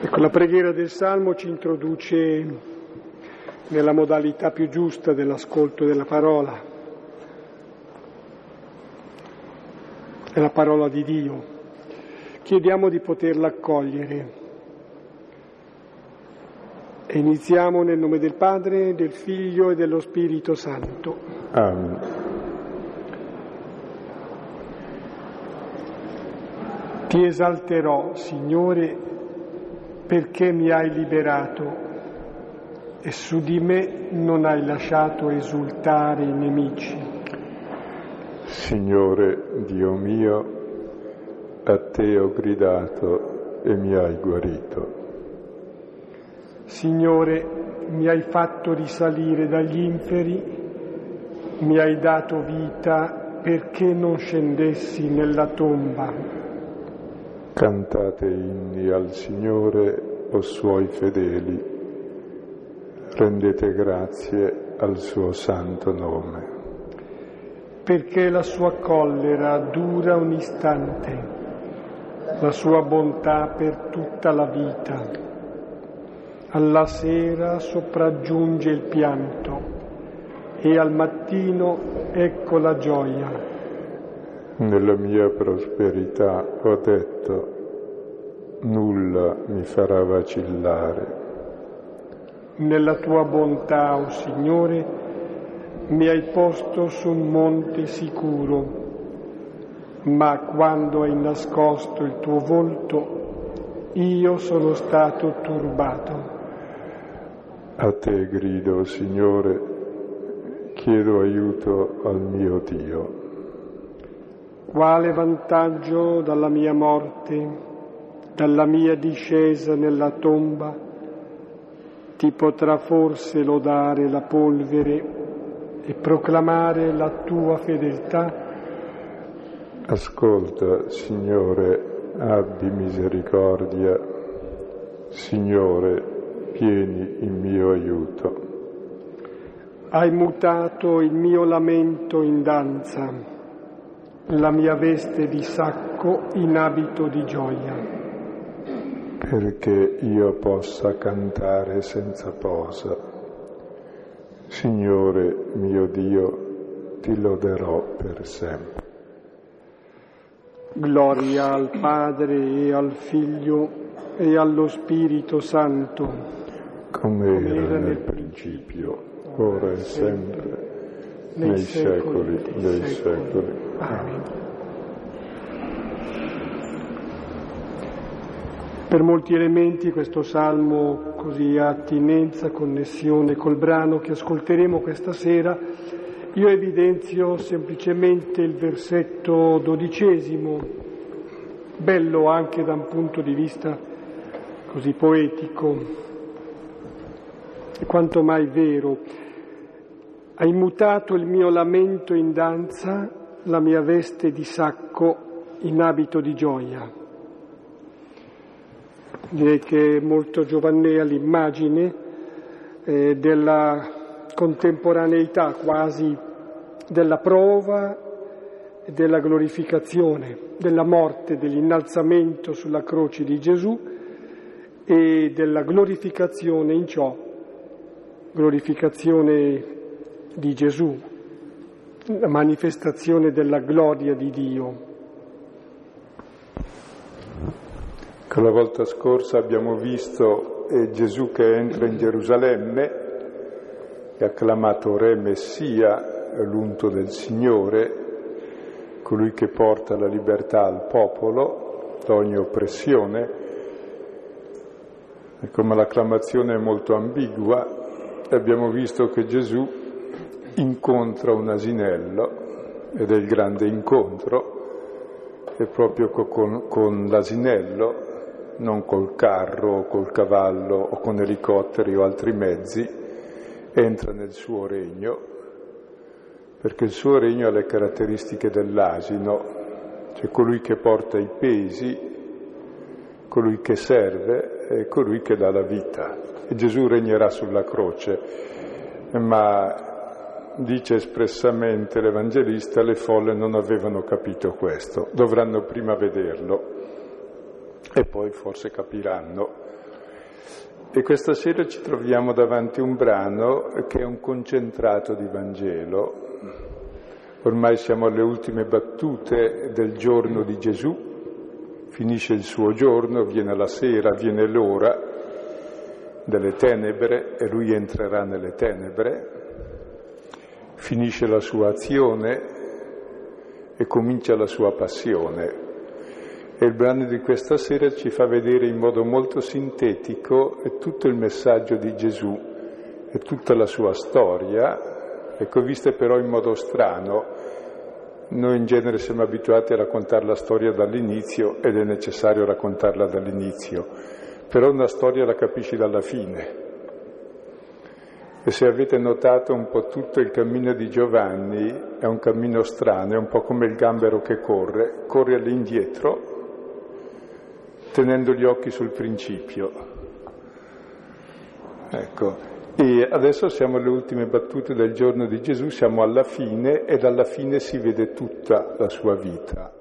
Ecco, la preghiera del Salmo ci introduce nella modalità più giusta dell'ascolto della parola, è la parola di Dio. Chiediamo di poterla accogliere. E iniziamo nel nome del Padre, del Figlio e dello Spirito Santo. Amen. Ti esalterò, Signore, perché mi hai liberato e su di me non hai lasciato esultare i nemici. Signore Dio mio, a te ho gridato e mi hai guarito. Signore, mi hai fatto risalire dagli inferi, mi hai dato vita perché non scendessi nella tomba. Cantate inni al Signore, o suoi fedeli, rendete grazie al suo santo nome. Perché la sua collera dura un istante, la sua bontà per tutta la vita. Alla sera sopraggiunge il pianto e al mattino ecco la gioia nella mia prosperità ho detto, nulla mi farà vacillare. Nella tua bontà, o oh Signore, mi hai posto su un monte sicuro, ma quando hai nascosto il tuo volto, io sono stato turbato. A te grido, Signore, chiedo aiuto al mio Dio. Quale vantaggio dalla mia morte, dalla mia discesa nella tomba? Ti potrà forse lodare la polvere e proclamare la tua fedeltà? Ascolta, Signore, abbi misericordia. Signore, vieni in mio aiuto. Hai mutato il mio lamento in danza la mia veste di sacco in abito di gioia. Perché io possa cantare senza posa. Signore mio Dio, ti loderò per sempre. Gloria al Padre e al Figlio e allo Spirito Santo. Come era, nel principio, ora e sempre nei secoli dei secoli. Amen. Per molti elementi questo salmo così ha attinenza, connessione col brano che ascolteremo questa sera, io evidenzio semplicemente il versetto dodicesimo, bello anche da un punto di vista così poetico, e quanto mai vero hai mutato il mio lamento in danza, la mia veste di sacco in abito di gioia. Direi che è molto giovannea l'immagine eh, della contemporaneità quasi della prova e della glorificazione, della morte, dell'innalzamento sulla croce di Gesù e della glorificazione in ciò, glorificazione di Gesù, la manifestazione della gloria di Dio. La volta scorsa abbiamo visto è Gesù che entra in Gerusalemme ha acclamato Re Messia, l'unto del Signore, colui che porta la libertà al popolo da ogni oppressione. E come l'acclamazione è molto ambigua, abbiamo visto che Gesù incontra un asinello ed è il grande incontro, e proprio con, con l'asinello, non col carro o col cavallo o con elicotteri o altri mezzi, entra nel suo regno, perché il suo regno ha le caratteristiche dell'asino, cioè colui che porta i pesi, colui che serve e colui che dà la vita. E Gesù regnerà sulla croce, ma dice espressamente l'Evangelista, le folle non avevano capito questo, dovranno prima vederlo e poi forse capiranno. E questa sera ci troviamo davanti a un brano che è un concentrato di Vangelo. Ormai siamo alle ultime battute del giorno di Gesù, finisce il suo giorno, viene la sera, viene l'ora delle tenebre e lui entrerà nelle tenebre, finisce la sua azione e comincia la sua passione. E il brano di questa sera ci fa vedere in modo molto sintetico tutto il messaggio di Gesù e tutta la sua storia, ecco, viste però in modo strano. Noi in genere siamo abituati a raccontare la storia dall'inizio ed è necessario raccontarla dall'inizio, però una storia la capisci dalla fine. E se avete notato un po' tutto il cammino di Giovanni è un cammino strano, è un po' come il gambero che corre, corre all'indietro tenendo gli occhi sul principio. Ecco, e adesso siamo alle ultime battute del giorno di Gesù, siamo alla fine e dalla fine si vede tutta la sua vita.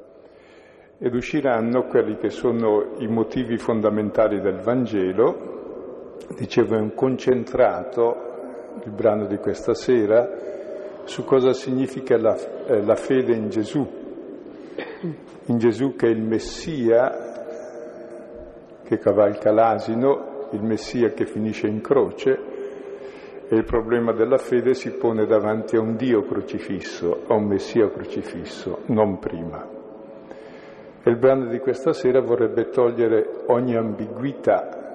Ed usciranno quelli che sono i motivi fondamentali del Vangelo, dicevo è un concentrato, il brano di questa sera, su cosa significa la, eh, la fede in Gesù, in Gesù che è il Messia che cavalca l'asino, il Messia che finisce in croce e il problema della fede si pone davanti a un Dio crocifisso, a un Messia crocifisso, non prima. E il brano di questa sera vorrebbe togliere ogni ambiguità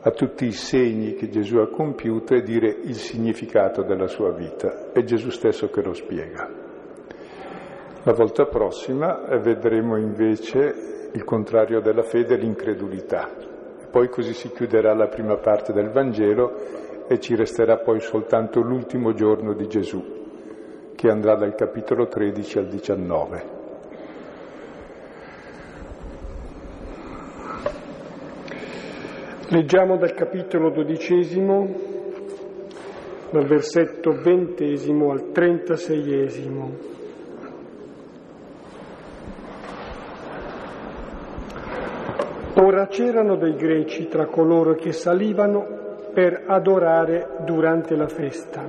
a tutti i segni che Gesù ha compiuto e dire il significato della sua vita. È Gesù stesso che lo spiega. La volta prossima vedremo invece il contrario della fede è l'incredulità. Poi così si chiuderà la prima parte del Vangelo e ci resterà poi soltanto l'ultimo giorno di Gesù, che andrà dal capitolo 13 al 19. Leggiamo dal capitolo dodicesimo, dal versetto ventesimo al trentaseiesimo. Ora c'erano dei greci tra coloro che salivano per adorare durante la festa.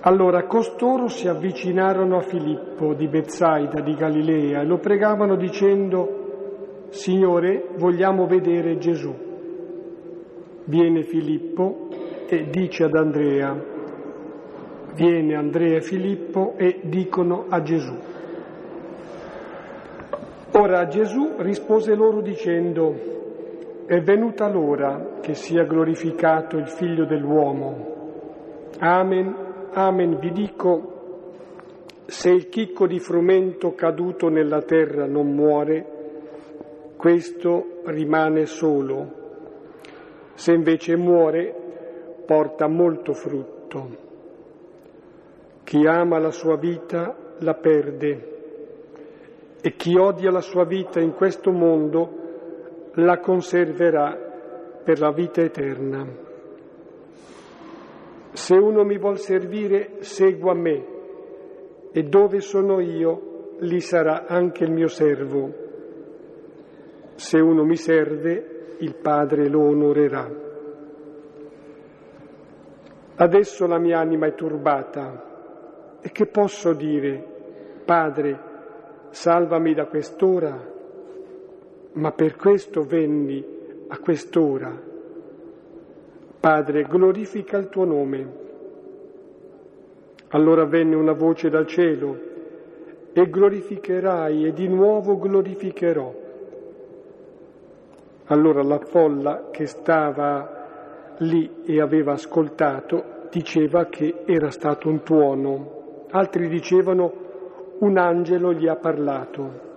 Allora costoro si avvicinarono a Filippo di Bezzaida di Galilea e lo pregavano dicendo, Signore, vogliamo vedere Gesù. Viene Filippo e dice ad Andrea, viene Andrea e Filippo e dicono a Gesù. Ora Gesù rispose loro dicendo, è venuta l'ora che sia glorificato il figlio dell'uomo. Amen, amen, vi dico, se il chicco di frumento caduto nella terra non muore, questo rimane solo. Se invece muore, porta molto frutto. Chi ama la sua vita la perde e chi odia la sua vita in questo mondo la conserverà per la vita eterna. Se uno mi vuol servire, segua me, e dove sono io, lì sarà anche il mio servo. Se uno mi serve, il Padre lo onorerà. Adesso la mia anima è turbata, e che posso dire? Padre, salvami da quest'ora, ma per questo venni a quest'ora. Padre, glorifica il tuo nome. Allora venne una voce dal cielo, e glorificherai e di nuovo glorificherò. Allora la folla che stava lì e aveva ascoltato diceva che era stato un tuono, altri dicevano un angelo gli ha parlato.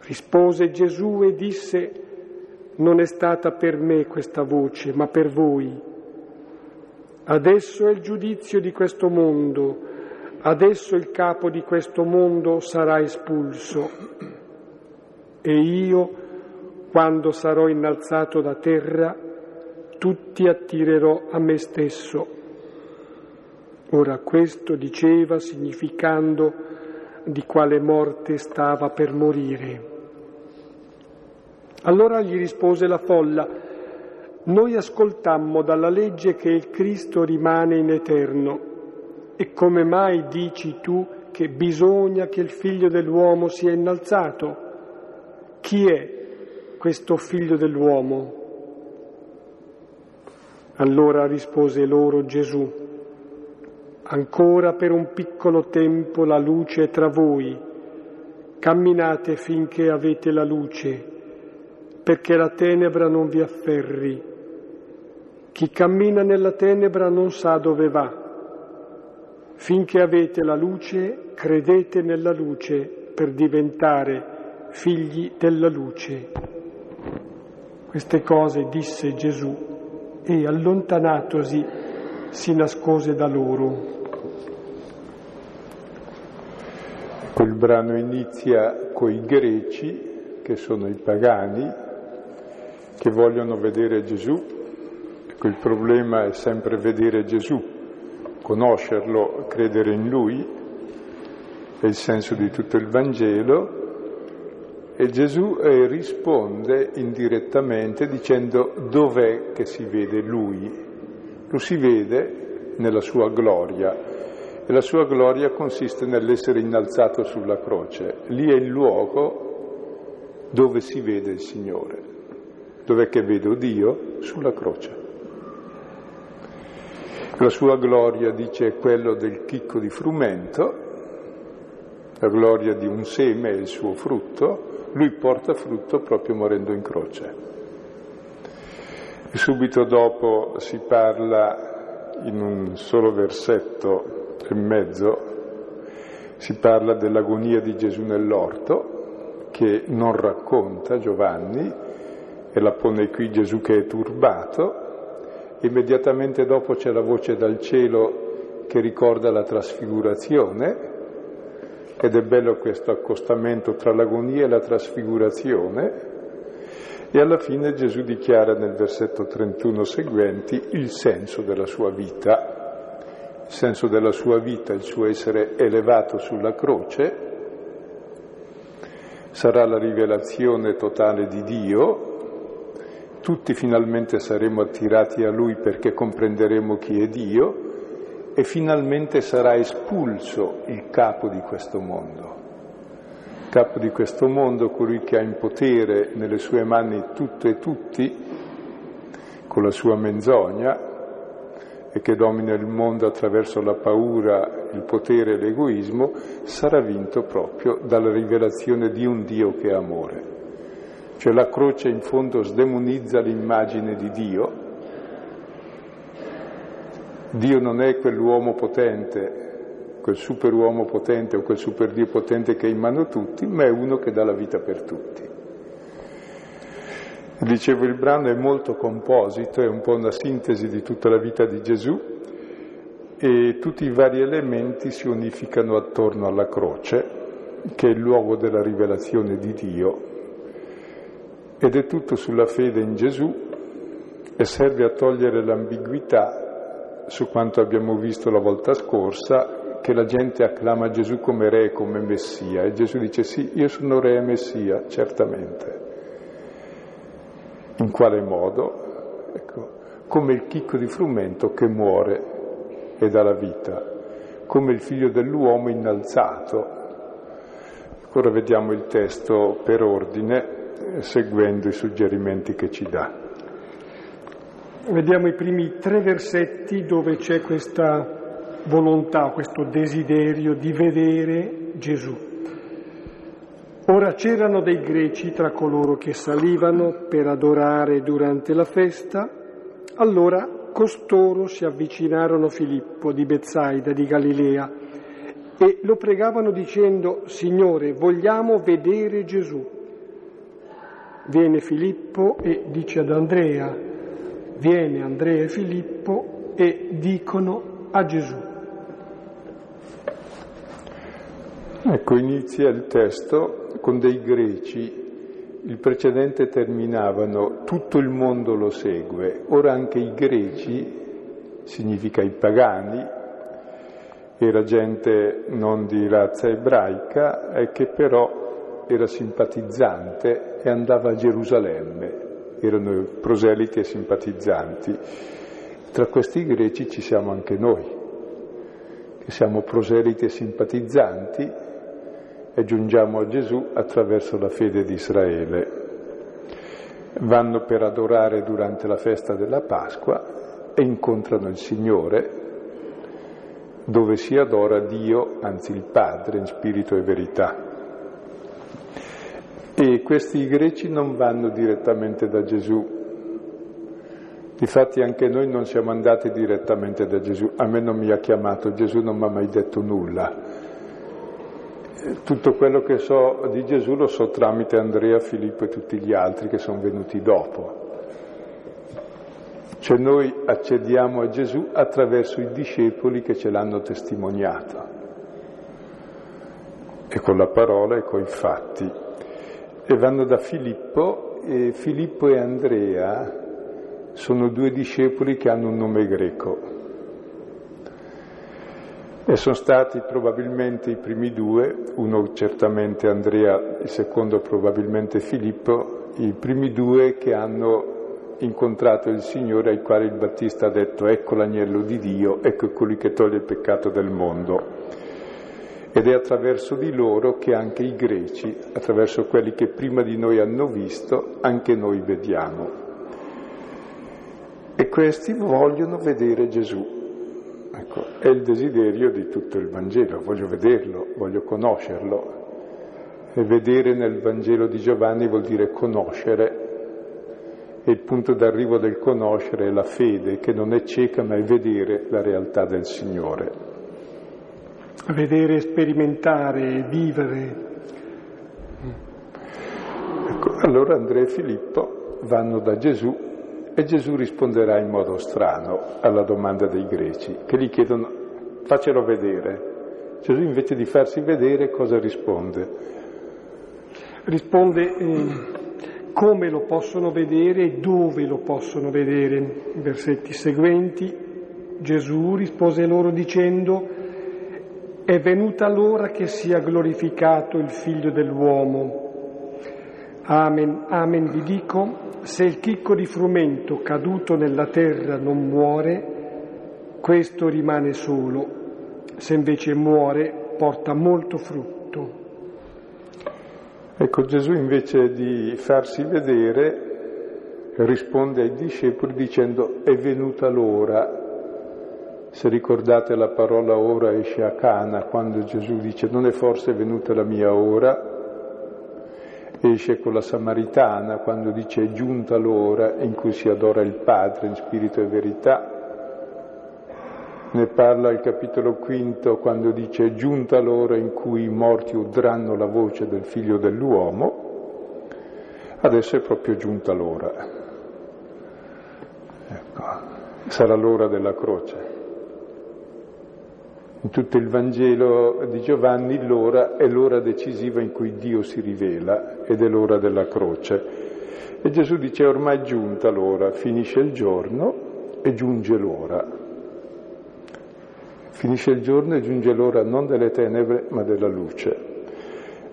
Rispose Gesù e disse, non è stata per me questa voce, ma per voi. Adesso è il giudizio di questo mondo, adesso il capo di questo mondo sarà espulso. E io, quando sarò innalzato da terra, tutti attirerò a me stesso. Ora questo diceva significando di quale morte stava per morire. Allora gli rispose la folla, noi ascoltammo dalla legge che il Cristo rimane in eterno. E come mai dici tu che bisogna che il figlio dell'uomo sia innalzato? Chi è questo figlio dell'uomo? Allora rispose loro Gesù, ancora per un piccolo tempo la luce è tra voi, camminate finché avete la luce perché la tenebra non vi afferri. Chi cammina nella tenebra non sa dove va. Finché avete la luce, credete nella luce per diventare figli della luce. Queste cose disse Gesù e allontanatosi si nascose da loro. Quel brano inizia coi greci, che sono i pagani, che vogliono vedere Gesù. Ecco, il problema è sempre vedere Gesù, conoscerlo, credere in Lui, è il senso di tutto il Vangelo. E Gesù eh, risponde indirettamente dicendo dov'è che si vede Lui. Lo si vede nella sua gloria e la sua gloria consiste nell'essere innalzato sulla croce. Lì è il luogo dove si vede il Signore. Dov'è che vedo Dio? Sulla croce. La sua gloria, dice, è quello del chicco di frumento, la gloria di un seme e il suo frutto, lui porta frutto proprio morendo in croce. Subito dopo si parla in un solo versetto e mezzo, si parla dell'agonia di Gesù nell'orto, che non racconta Giovanni, e la pone qui Gesù che è turbato, immediatamente dopo c'è la voce dal cielo che ricorda la trasfigurazione, ed è bello questo accostamento tra l'agonia e la trasfigurazione, e alla fine Gesù dichiara nel versetto 31 seguenti il senso della sua vita, il senso della sua vita, il suo essere elevato sulla croce, sarà la rivelazione totale di Dio, tutti finalmente saremo attirati a Lui perché comprenderemo chi è Dio e finalmente sarà espulso il capo di questo mondo. Capo di questo mondo, colui che ha in potere nelle sue mani tutto e tutti, con la sua menzogna, e che domina il mondo attraverso la paura, il potere e l'egoismo, sarà vinto proprio dalla rivelazione di un Dio che è amore. Cioè la croce in fondo sdemonizza l'immagine di Dio. Dio non è quell'uomo potente, quel superuomo potente o quel superdio potente che è in mano a tutti, ma è uno che dà la vita per tutti. Dicevo, il brano è molto composito, è un po' una sintesi di tutta la vita di Gesù e tutti i vari elementi si unificano attorno alla croce, che è il luogo della rivelazione di Dio ed è tutto sulla fede in Gesù e serve a togliere l'ambiguità su quanto abbiamo visto la volta scorsa, che la gente acclama Gesù come re come messia e Gesù dice sì, io sono re e messia, certamente. In quale modo? Ecco, come il chicco di frumento che muore e dà la vita, come il figlio dell'uomo innalzato. Ora vediamo il testo per ordine seguendo i suggerimenti che ci dà. Vediamo i primi tre versetti dove c'è questa volontà, questo desiderio di vedere Gesù. Ora c'erano dei greci tra coloro che salivano per adorare durante la festa, allora costoro si avvicinarono a Filippo di Bezzaida di Galilea e lo pregavano dicendo, Signore, vogliamo vedere Gesù. Viene Filippo e dice ad Andrea, viene Andrea e Filippo e dicono a Gesù. Ecco, inizia il testo con dei greci. Il precedente terminavano tutto il mondo lo segue, ora anche i greci, significa i pagani, era gente non di razza ebraica e che però era simpatizzante e andava a Gerusalemme, erano proseliti e simpatizzanti. Tra questi greci ci siamo anche noi, che siamo proseliti e simpatizzanti e giungiamo a Gesù attraverso la fede di Israele. Vanno per adorare durante la festa della Pasqua e incontrano il Signore dove si adora Dio, anzi il Padre, in spirito e verità. E questi greci non vanno direttamente da Gesù. Difatti anche noi non siamo andati direttamente da Gesù. A me non mi ha chiamato, Gesù non mi ha mai detto nulla. Tutto quello che so di Gesù lo so tramite Andrea, Filippo e tutti gli altri che sono venuti dopo. Cioè noi accediamo a Gesù attraverso i discepoli che ce l'hanno testimoniato, e con la parola e con i fatti. E vanno da Filippo, e Filippo e Andrea sono due discepoli che hanno un nome greco. E sono stati probabilmente i primi due, uno certamente Andrea, il secondo probabilmente Filippo, i primi due che hanno incontrato il Signore ai quali il Battista ha detto ecco l'agnello di Dio, ecco colui che toglie il peccato del mondo. Ed è attraverso di loro che anche i greci, attraverso quelli che prima di noi hanno visto, anche noi vediamo. E questi vogliono vedere Gesù. Ecco, è il desiderio di tutto il Vangelo, voglio vederlo, voglio conoscerlo. E vedere nel Vangelo di Giovanni vuol dire conoscere e il punto d'arrivo del conoscere è la fede, che non è cieca ma è vedere la realtà del Signore. Vedere, sperimentare, vivere. Ecco, allora Andrea e Filippo vanno da Gesù e Gesù risponderà in modo strano alla domanda dei greci, che gli chiedono faccelo vedere. Gesù invece di farsi vedere cosa risponde? Risponde eh, come lo possono vedere e dove lo possono vedere. I versetti seguenti, Gesù rispose loro dicendo, è venuta l'ora che sia glorificato il figlio dell'uomo. Amen, amen vi dico, se il chicco di frumento caduto nella terra non muore, questo rimane solo, se invece muore porta molto frutto. Ecco, Gesù invece di farsi vedere risponde ai discepoli dicendo è venuta l'ora. Se ricordate la parola ora esce a Cana quando Gesù dice non è forse venuta la mia ora, esce con la Samaritana quando dice è giunta l'ora in cui si adora il Padre in spirito e verità, ne parla il capitolo quinto quando dice è giunta l'ora in cui i morti udranno la voce del figlio dell'uomo, adesso è proprio giunta l'ora. Ecco, sarà l'ora della croce. In tutto il Vangelo di Giovanni l'ora è l'ora decisiva in cui Dio si rivela ed è l'ora della croce. E Gesù dice ormai è giunta l'ora, finisce il giorno e giunge l'ora. Finisce il giorno e giunge l'ora non delle tenebre ma della luce.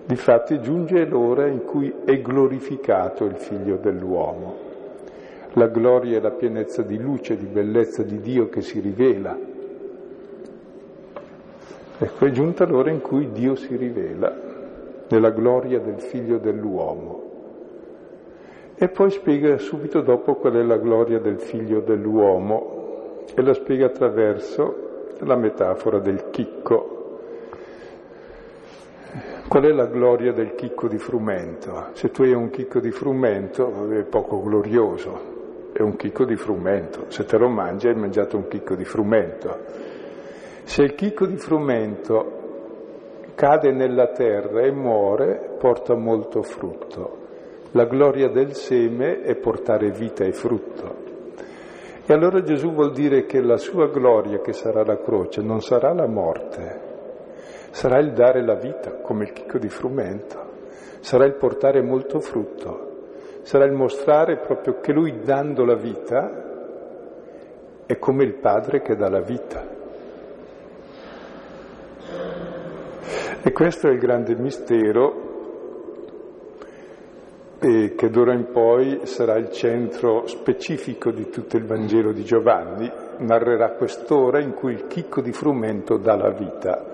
Difatti giunge l'ora in cui è glorificato il figlio dell'uomo. La gloria e la pienezza di luce, di bellezza di Dio che si rivela. Ecco, è giunta l'ora in cui Dio si rivela nella gloria del figlio dell'uomo. E poi spiega subito dopo qual è la gloria del figlio dell'uomo e la spiega attraverso la metafora del chicco. Qual è la gloria del chicco di frumento? Se tu hai un chicco di frumento è poco glorioso, è un chicco di frumento. Se te lo mangi hai mangiato un chicco di frumento. Se il chicco di frumento cade nella terra e muore, porta molto frutto. La gloria del seme è portare vita e frutto. E allora Gesù vuol dire che la sua gloria, che sarà la croce, non sarà la morte, sarà il dare la vita, come il chicco di frumento, sarà il portare molto frutto, sarà il mostrare proprio che lui dando la vita è come il Padre che dà la vita. E questo è il grande mistero e che d'ora in poi sarà il centro specifico di tutto il Vangelo di Giovanni, narrerà quest'ora in cui il chicco di frumento dà la vita.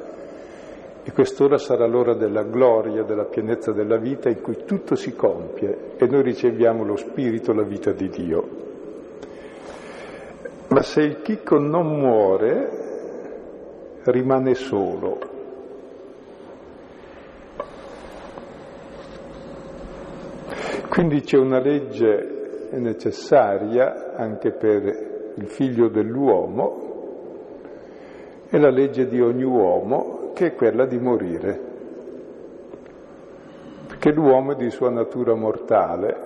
E quest'ora sarà l'ora della gloria, della pienezza della vita in cui tutto si compie e noi riceviamo lo Spirito, la vita di Dio. Ma se il chicco non muore, rimane solo, Quindi c'è una legge necessaria anche per il figlio dell'uomo e la legge di ogni uomo che è quella di morire. Perché l'uomo è di sua natura mortale.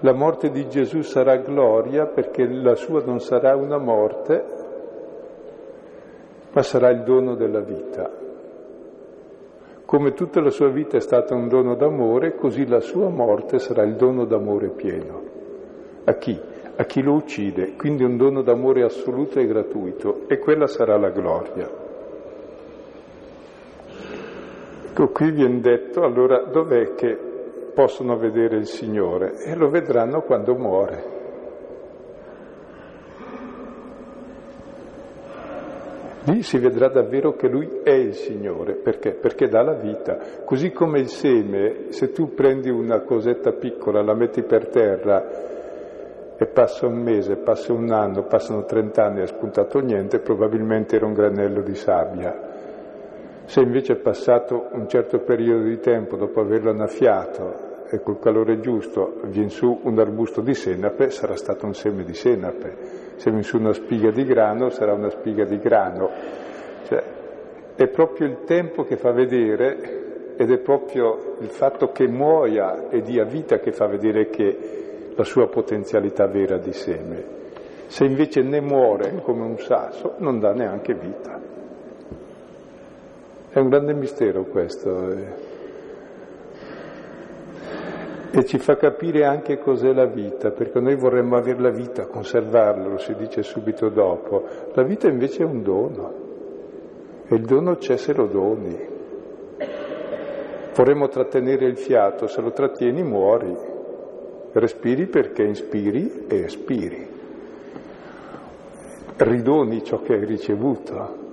La morte di Gesù sarà gloria perché la sua non sarà una morte, ma sarà il dono della vita. Come tutta la sua vita è stata un dono d'amore, così la sua morte sarà il dono d'amore pieno. A chi? A chi lo uccide, quindi un dono d'amore assoluto e gratuito, e quella sarà la gloria. Ecco, qui viene detto, allora dov'è che possono vedere il Signore? E lo vedranno quando muore. Lì si vedrà davvero che lui è il Signore, perché? Perché dà la vita. Così come il seme, se tu prendi una cosetta piccola, la metti per terra e passa un mese, passa un anno, passano trent'anni e ha spuntato niente, probabilmente era un granello di sabbia. Se invece è passato un certo periodo di tempo dopo averlo annaffiato e col calore giusto viene su un arbusto di senape, sarà stato un seme di senape mi su una spiga di grano sarà una spiga di grano. Cioè, è proprio il tempo che fa vedere ed è proprio il fatto che muoia e dia vita che fa vedere che la sua potenzialità vera di seme. Se invece ne muore come un sasso, non dà neanche vita. È un grande mistero questo. E ci fa capire anche cos'è la vita, perché noi vorremmo avere la vita, conservarla, lo si dice subito dopo. La vita invece è un dono e il dono c'è se lo doni. Vorremmo trattenere il fiato, se lo trattieni muori. Respiri perché inspiri e espiri. Ridoni ciò che hai ricevuto.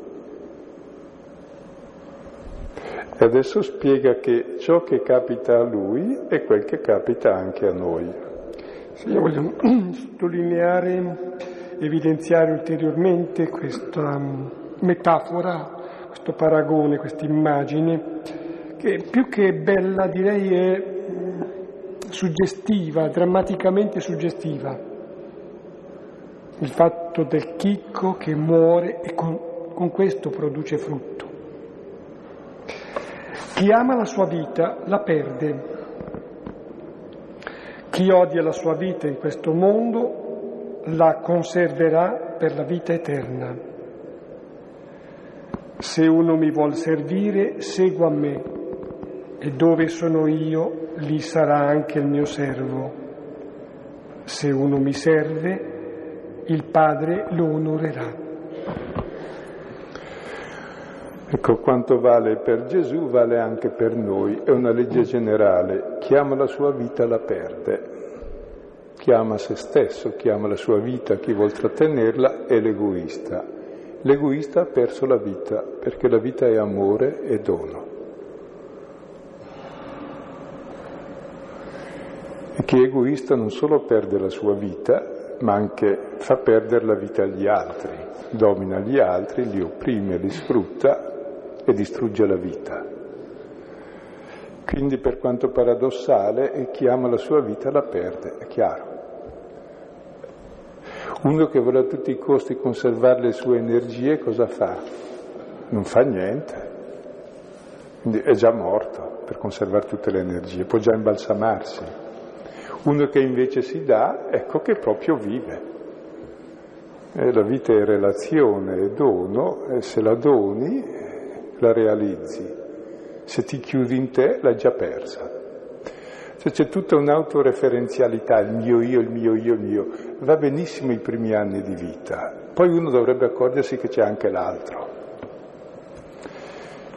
E adesso spiega che ciò che capita a lui è quel che capita anche a noi. Sì, io voglio sottolineare, evidenziare ulteriormente questa mm, metafora, questo paragone, questa immagine, che più che bella direi è mm, suggestiva, drammaticamente suggestiva. Il fatto del chicco che muore e con, con questo produce frutto. Chi ama la sua vita la perde. Chi odia la sua vita in questo mondo la conserverà per la vita eterna. Se uno mi vuol servire, segua me, e dove sono io, lì sarà anche il mio servo. Se uno mi serve, il Padre lo onorerà. Ecco, quanto vale per Gesù vale anche per noi, è una legge generale. Chi ama la sua vita la perde, chi ama se stesso, chi ama la sua vita, chi vuol trattenerla è l'egoista. L'egoista ha perso la vita perché la vita è amore e dono. E chi è egoista non solo perde la sua vita, ma anche fa perdere la vita agli altri, domina gli altri, li opprime, li sfrutta e distrugge la vita. Quindi per quanto paradossale, chi ama la sua vita la perde, è chiaro. Uno che vuole a tutti i costi conservare le sue energie, cosa fa? Non fa niente. Quindi è già morto per conservare tutte le energie, può già imbalsamarsi. Uno che invece si dà, ecco che proprio vive. E la vita è relazione, è dono, e se la doni la realizzi. Se ti chiudi in te, l'hai già persa. Cioè c'è tutta un'autoreferenzialità, il mio io, il mio io, il mio. Va benissimo i primi anni di vita, poi uno dovrebbe accorgersi che c'è anche l'altro.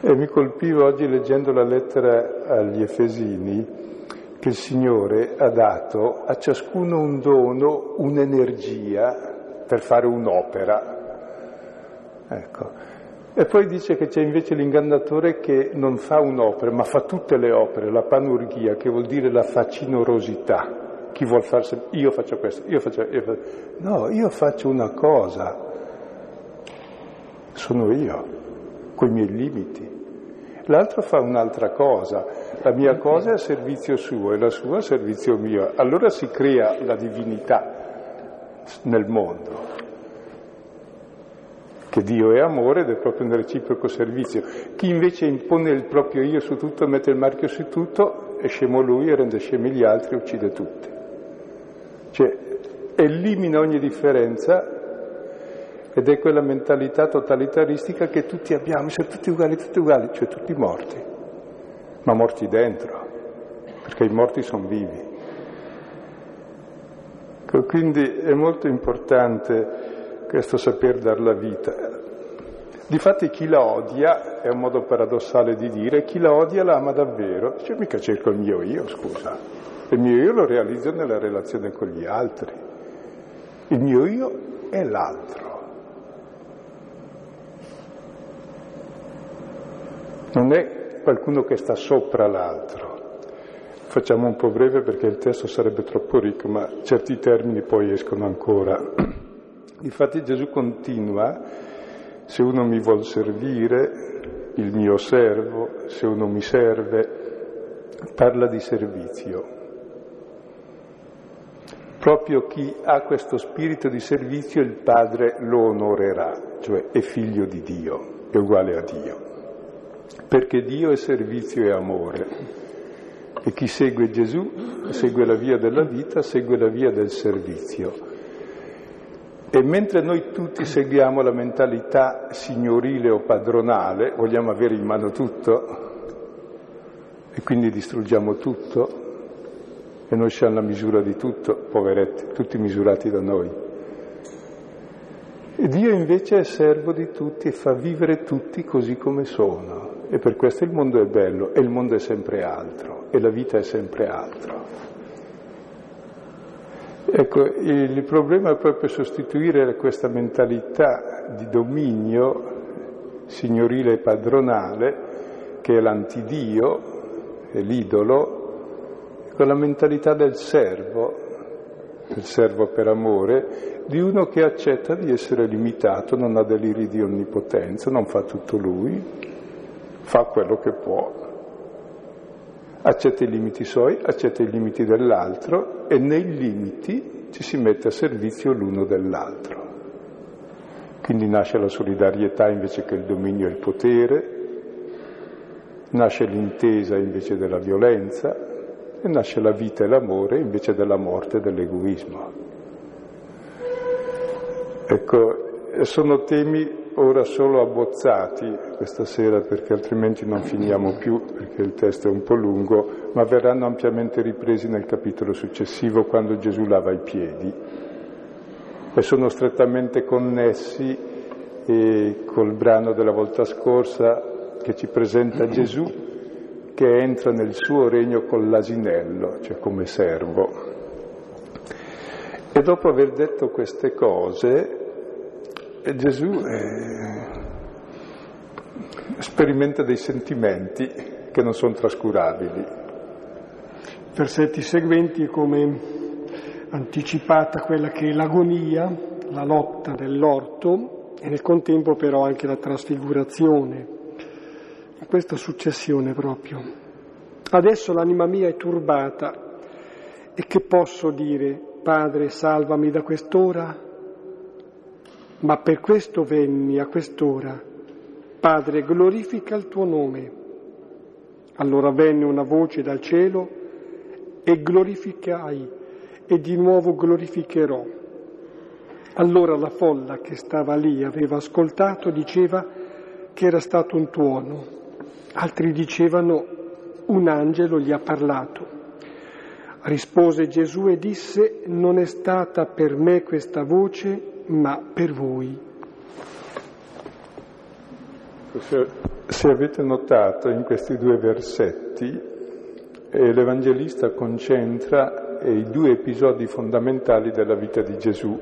E mi colpiva oggi leggendo la lettera agli Efesini che il Signore ha dato a ciascuno un dono, un'energia per fare un'opera. Ecco. E poi dice che c'è invece l'ingannatore che non fa un'opera, ma fa tutte le opere, la panurgia, che vuol dire la facinorosità. Chi vuol farsi, io faccio questo, io faccio, io faccio... No, io faccio una cosa, sono io, con i miei limiti. L'altro fa un'altra cosa, la mia cosa è a servizio suo e la sua a servizio mio. Allora si crea la divinità nel mondo, che Dio è amore ed è proprio un reciproco servizio. Chi invece impone il proprio io su tutto, mette il marchio su tutto, è scemo lui e rende scemi gli altri e uccide tutti. Cioè, elimina ogni differenza ed è quella mentalità totalitaristica che tutti abbiamo, siamo tutti uguali, tutti uguali, cioè tutti morti, ma morti dentro, perché i morti sono vivi. Quindi è molto importante questo saper dar la vita. Difatti chi la odia, è un modo paradossale di dire, chi la odia la ama davvero. Cioè mica cerco il mio io, scusa. Il mio io lo realizzo nella relazione con gli altri. Il mio io è l'altro. non è qualcuno che sta sopra l'altro. Facciamo un po' breve perché il testo sarebbe troppo ricco, ma certi termini poi escono ancora. Infatti Gesù continua, se uno mi vuol servire, il mio servo, se uno mi serve, parla di servizio. Proprio chi ha questo spirito di servizio il Padre lo onorerà, cioè è figlio di Dio, è uguale a Dio perché Dio è servizio e amore. E chi segue Gesù segue la via della vita, segue la via del servizio. E mentre noi tutti seguiamo la mentalità signorile o padronale, vogliamo avere in mano tutto e quindi distruggiamo tutto e noi siamo la misura di tutto, poveretti, tutti misurati da noi. E Dio invece è servo di tutti e fa vivere tutti così come sono. E per questo il mondo è bello e il mondo è sempre altro e la vita è sempre altro. Ecco, il problema è proprio sostituire questa mentalità di dominio signorile e padronale, che è l'antidio, è l'idolo, con la mentalità del servo, del servo per amore, di uno che accetta di essere limitato, non ha deliri di onnipotenza, non fa tutto lui, fa quello che può, accetta i limiti suoi, accetta i limiti dell'altro e nei limiti ci si mette a servizio l'uno dell'altro. Quindi nasce la solidarietà invece che il dominio e il potere, nasce l'intesa invece della violenza e nasce la vita e l'amore invece della morte e dell'egoismo. Ecco, sono temi ora solo abbozzati questa sera perché altrimenti non finiamo più perché il testo è un po' lungo, ma verranno ampiamente ripresi nel capitolo successivo quando Gesù lava i piedi e sono strettamente connessi eh, col brano della volta scorsa che ci presenta Gesù che entra nel suo regno con l'asinello, cioè come servo. E dopo aver detto queste cose, e Gesù eh, sperimenta dei sentimenti che non sono trascurabili. Versetti seguenti come anticipata quella che è l'agonia, la lotta dell'orto e nel contempo però anche la trasfigurazione, in questa successione proprio. Adesso l'anima mia è turbata e che posso dire, Padre, salvami da quest'ora? Ma per questo venni a quest'ora. Padre, glorifica il tuo nome. Allora venne una voce dal cielo e glorificai e di nuovo glorificherò. Allora la folla che stava lì aveva ascoltato diceva che era stato un tuono, altri dicevano un angelo gli ha parlato. Rispose Gesù e disse, non è stata per me questa voce, ma per voi. Se, avete notato in questi due versetti e l'Evangelista concentra i due episodi fondamentali della vita di Gesù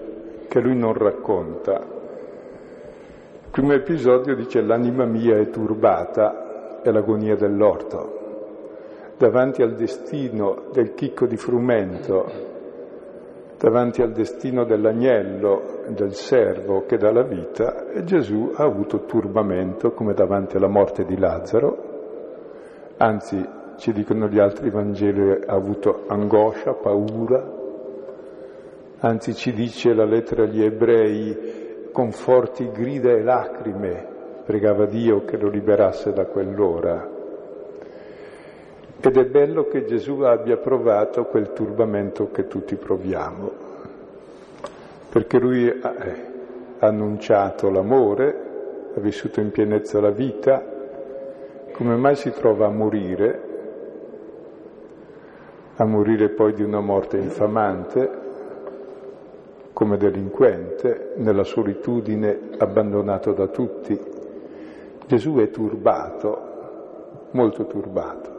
che lui non racconta. Il primo episodio dice l'anima mia è turbata, è l'agonia dell'orto. Davanti al destino del chicco di frumento davanti al destino dell'agnello, del servo che dà la vita, Gesù ha avuto turbamento come davanti alla morte di Lazzaro, anzi ci dicono gli altri Vangeli ha avuto angoscia, paura, anzi ci dice la lettera agli ebrei con forti grida e lacrime pregava Dio che lo liberasse da quell'ora. Ed è bello che Gesù abbia provato quel turbamento che tutti proviamo, perché lui ha annunciato l'amore, ha vissuto in pienezza la vita, come mai si trova a morire, a morire poi di una morte infamante, come delinquente, nella solitudine, abbandonato da tutti. Gesù è turbato, molto turbato.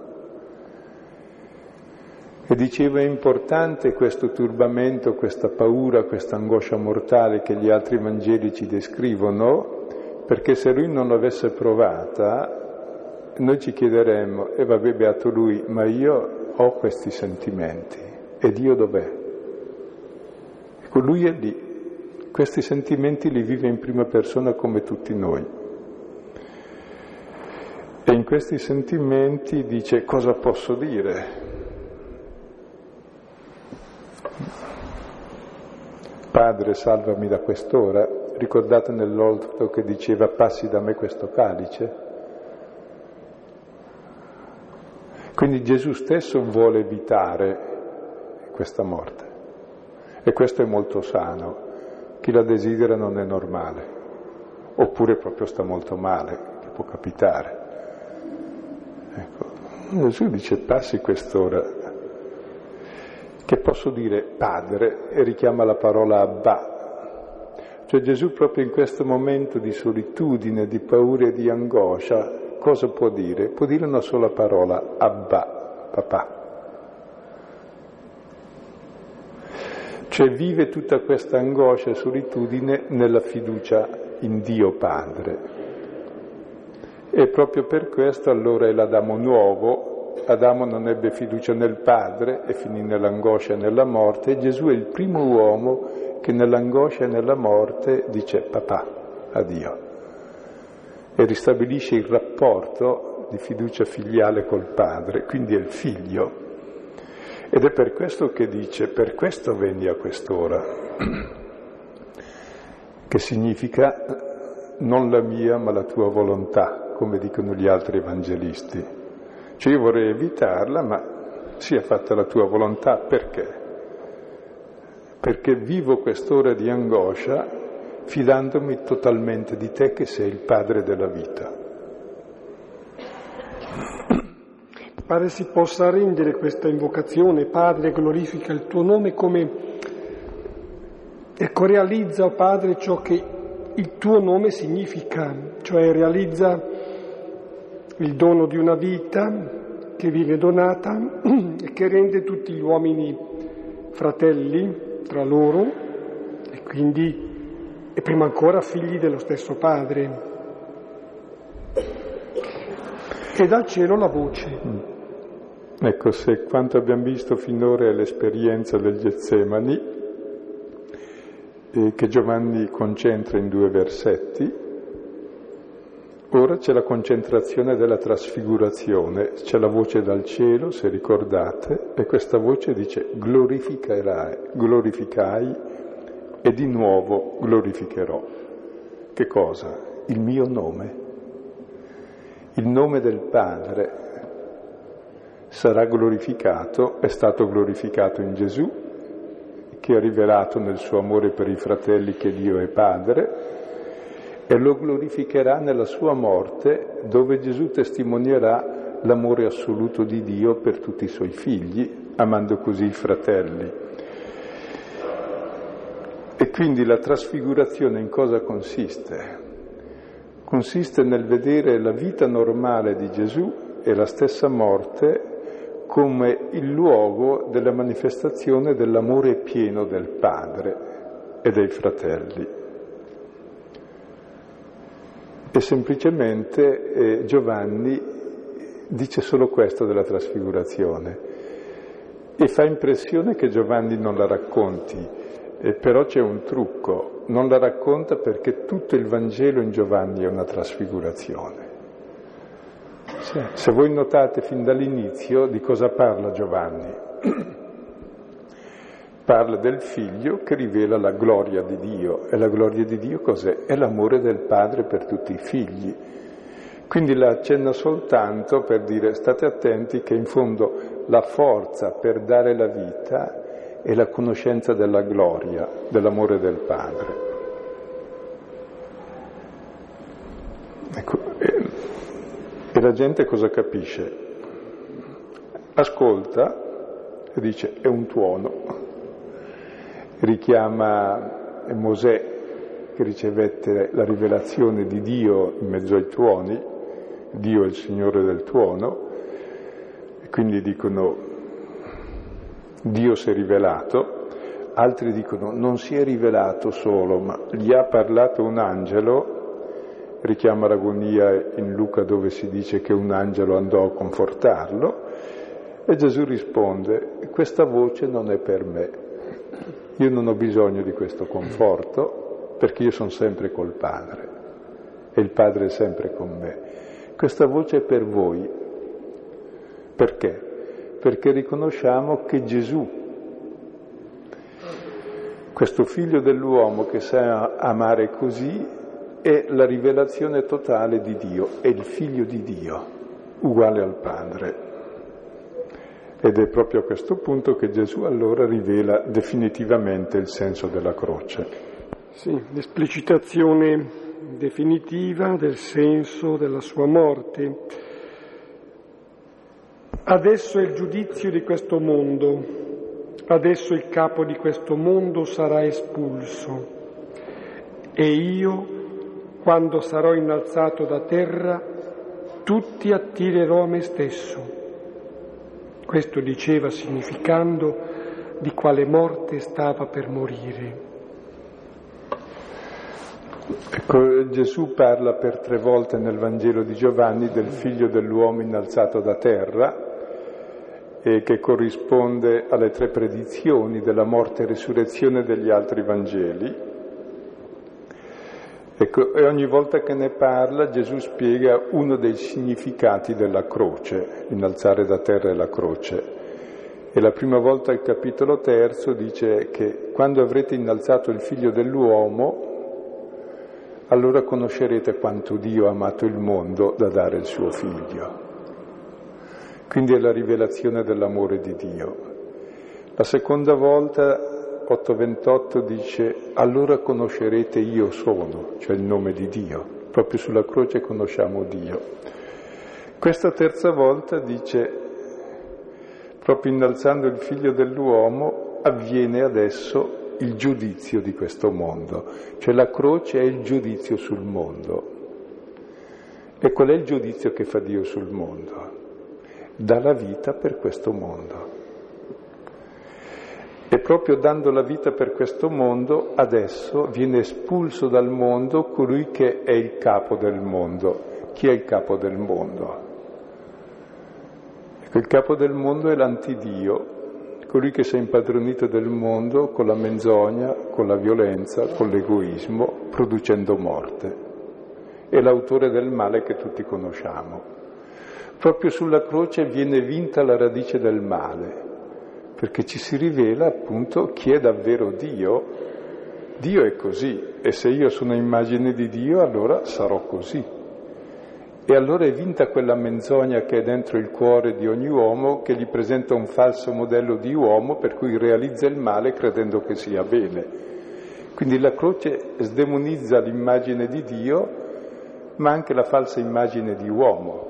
E diceva è importante questo turbamento, questa paura, questa angoscia mortale che gli altri Vangeli ci descrivono, perché se lui non l'avesse provata, noi ci chiederemmo, e vabbè beato lui, ma io ho questi sentimenti, e Dio dov'è? Ecco, lui è lì, questi sentimenti li vive in prima persona come tutti noi. E in questi sentimenti dice cosa posso dire? Padre, salvami da quest'ora. Ricordate nell'oltro che diceva passi da me questo calice? Quindi Gesù stesso vuole evitare questa morte e questo è molto sano. Chi la desidera non è normale, oppure proprio sta molto male, che può capitare. Ecco. Gesù dice passi quest'ora che posso dire padre e richiama la parola Abba. Cioè Gesù proprio in questo momento di solitudine, di paura e di angoscia, cosa può dire? Può dire una sola parola, Abba, papà. Cioè vive tutta questa angoscia e solitudine nella fiducia in Dio Padre. E proprio per questo allora è l'Adamo nuovo, Adamo non ebbe fiducia nel Padre e finì nell'angoscia e nella morte, e Gesù è il primo uomo che nell'angoscia e nella morte dice papà a Dio e ristabilisce il rapporto di fiducia filiale col Padre, quindi è il figlio. Ed è per questo che dice, per questo venni a quest'ora, che significa non la mia ma la tua volontà, come dicono gli altri evangelisti. Cioè io vorrei evitarla, ma sia fatta la tua volontà perché? Perché vivo quest'ora di angoscia fidandomi totalmente di te che sei il padre della vita. Pare si possa rendere questa invocazione, Padre, glorifica il tuo nome, come ecco, realizza, Padre, ciò che il tuo nome significa, cioè realizza il dono di una vita che viene donata e che rende tutti gli uomini fratelli tra loro e quindi e prima ancora figli dello stesso Padre. E dal cielo la voce. Mm. Ecco, se quanto abbiamo visto finora è l'esperienza del Getsemani, eh, che Giovanni concentra in due versetti, Ora c'è la concentrazione della trasfigurazione, c'è la voce dal cielo, se ricordate, e questa voce dice glorificherai, glorificai e di nuovo glorificherò. Che cosa? Il mio nome. Il nome del Padre sarà glorificato, è stato glorificato in Gesù, che ha rivelato nel suo amore per i fratelli che Dio è Padre, e lo glorificherà nella sua morte dove Gesù testimonierà l'amore assoluto di Dio per tutti i suoi figli, amando così i fratelli. E quindi la trasfigurazione in cosa consiste? Consiste nel vedere la vita normale di Gesù e la stessa morte come il luogo della manifestazione dell'amore pieno del Padre e dei fratelli. E semplicemente eh, Giovanni dice solo questo della trasfigurazione. E fa impressione che Giovanni non la racconti, eh, però c'è un trucco, non la racconta perché tutto il Vangelo in Giovanni è una trasfigurazione. Se voi notate fin dall'inizio di cosa parla Giovanni, parla del figlio che rivela la gloria di Dio e la gloria di Dio cos'è? È l'amore del padre per tutti i figli. Quindi la accenna soltanto per dire state attenti che in fondo la forza per dare la vita è la conoscenza della gloria, dell'amore del Padre. Ecco, e, e la gente cosa capisce? Ascolta e dice è un tuono, richiama Mosè che ricevette la rivelazione di Dio in mezzo ai tuoni, Dio è il Signore del tuono, e quindi dicono Dio si è rivelato, altri dicono non si è rivelato solo, ma gli ha parlato un angelo, richiama l'agonia in Luca dove si dice che un angelo andò a confortarlo, e Gesù risponde, questa voce non è per me, io non ho bisogno di questo conforto perché io sono sempre col Padre e il Padre è sempre con me. Questa voce è per voi. Perché? perché riconosciamo che Gesù, questo figlio dell'uomo che sa amare così, è la rivelazione totale di Dio, è il figlio di Dio, uguale al Padre. Ed è proprio a questo punto che Gesù allora rivela definitivamente il senso della croce. Sì, l'esplicitazione definitiva del senso della sua morte Adesso è il giudizio di questo mondo, adesso il capo di questo mondo sarà espulso e io, quando sarò innalzato da terra, tutti attirerò a me stesso. Questo diceva significando di quale morte stava per morire. Ecco, Gesù parla per tre volte nel Vangelo di Giovanni del figlio dell'uomo innalzato da terra e che corrisponde alle tre predizioni della morte e risurrezione degli altri Vangeli. Ecco, e ogni volta che ne parla Gesù spiega uno dei significati della croce, innalzare da terra la croce. E la prima volta il capitolo terzo dice che quando avrete innalzato il figlio dell'uomo, allora conoscerete quanto Dio ha amato il mondo da dare il suo figlio. Quindi è la rivelazione dell'amore di Dio. La seconda volta, 8.28, dice allora conoscerete io sono, cioè il nome di Dio. Proprio sulla croce conosciamo Dio. Questa terza volta dice, proprio innalzando il figlio dell'uomo, avviene adesso il giudizio di questo mondo, cioè la croce è il giudizio sul mondo. E qual è il giudizio che fa Dio sul mondo? dà la vita per questo mondo. E proprio dando la vita per questo mondo, adesso viene espulso dal mondo colui che è il capo del mondo. Chi è il capo del mondo? Ecco, il capo del mondo è l'antidio, colui che si è impadronito del mondo con la menzogna, con la violenza, con l'egoismo, producendo morte. È l'autore del male che tutti conosciamo. Proprio sulla croce viene vinta la radice del male, perché ci si rivela appunto chi è davvero Dio. Dio è così e se io sono immagine di Dio allora sarò così. E allora è vinta quella menzogna che è dentro il cuore di ogni uomo che gli presenta un falso modello di uomo per cui realizza il male credendo che sia bene. Quindi la croce sdemonizza l'immagine di Dio, ma anche la falsa immagine di uomo.